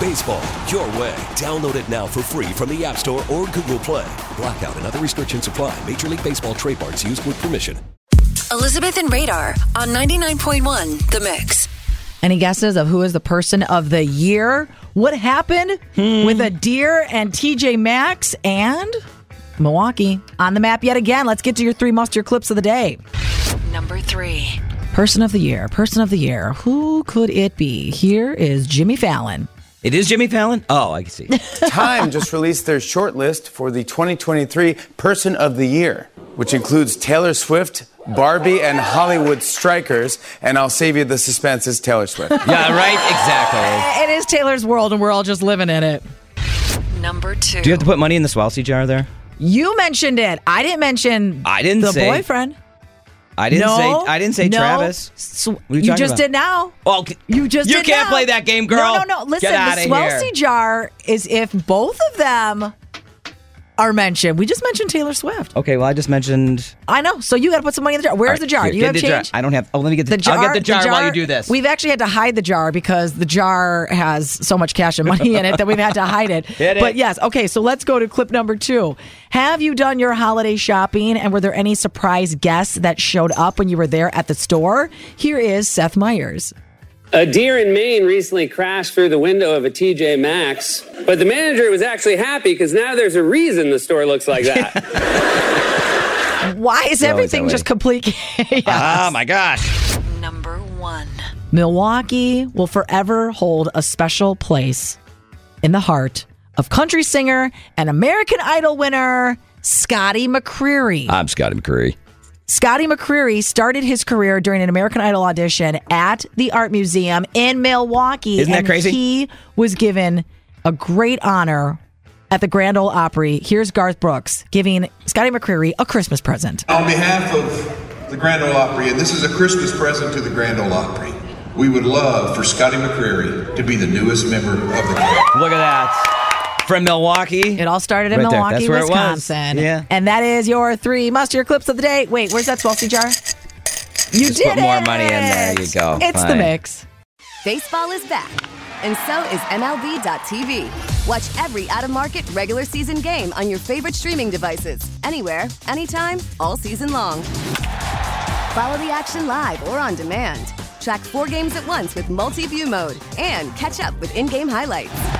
Baseball, your way. Download it now for free from the App Store or Google Play. Blackout and other restrictions apply. Major League Baseball trademarks used with permission. Elizabeth and Radar on 99.1 The Mix. Any guesses of who is the person of the year? What happened hmm. with a deer and TJ Maxx and Milwaukee on the map yet again? Let's get to your three must your clips of the day. Number three. Person of the year, person of the year. Who could it be? Here is Jimmy Fallon. It is Jimmy Fallon? Oh, I can see. Time just released their short list for the 2023 Person of the Year, which includes Taylor Swift, Barbie, and Hollywood strikers. And I'll save you the suspense. It's Taylor Swift. yeah, right? Exactly. It is Taylor's world, and we're all just living in it. Number two. Do you have to put money in the Swelsey jar there? You mentioned it. I didn't mention I didn't the say- boyfriend. I didn't no, say I didn't say no. Travis. You you just about? did now. Oh, You just You can't now. play that game, girl. No, no, no. Listen, the here. jar is if both of them are mentioned. We just mentioned Taylor Swift. Okay, well I just mentioned I know. So you got to put some money in the jar. Where's right, the jar? here, Do you have the jar. I don't have. Oh, let me get the, The jar. I'll get the jar, while you do this. We've actually had to hide the jar because the jar has so much cash and money in it that we've had to hide it. Hit it. But yes, okay. So let's go to clip number two. Have you done your holiday shopping, and were there any surprise guests that showed up when you were there at the store? Here is Seth Meyers. A deer in Maine recently crashed through the window of a TJ Maxx, but the manager was actually happy because now there's a reason the store looks like that. Why is everything just complete chaos? oh my gosh. Number one. Milwaukee will forever hold a special place in the heart of country singer and American Idol winner Scotty McCreery. I'm Scotty McCreery. Scotty McCreery started his career during an American Idol audition at the Art Museum in Milwaukee. Isn't that and crazy? He was given a great honor at the Grand Ole Opry. Here's Garth Brooks giving Scotty McCreery a Christmas present. On behalf of the Grand Ole Opry, and this is a Christmas present to the Grand Ole Opry, we would love for Scotty McCreery to be the newest member of the group. Look at that. From Milwaukee. It all started in Right. Milwaukee, That's where it was. Wisconsin. Yeah. And that is your three must your clips of the day. Wait, where's that Swelsey jar? You Just did put more money in there. You go. It's the mix. Baseball is back, and so is MLB.tv. Watch every out of market regular season game on your favorite streaming devices, anywhere, anytime, all season long. Follow the action live or on demand. Track four games at once with multi view mode and catch up with in game highlights.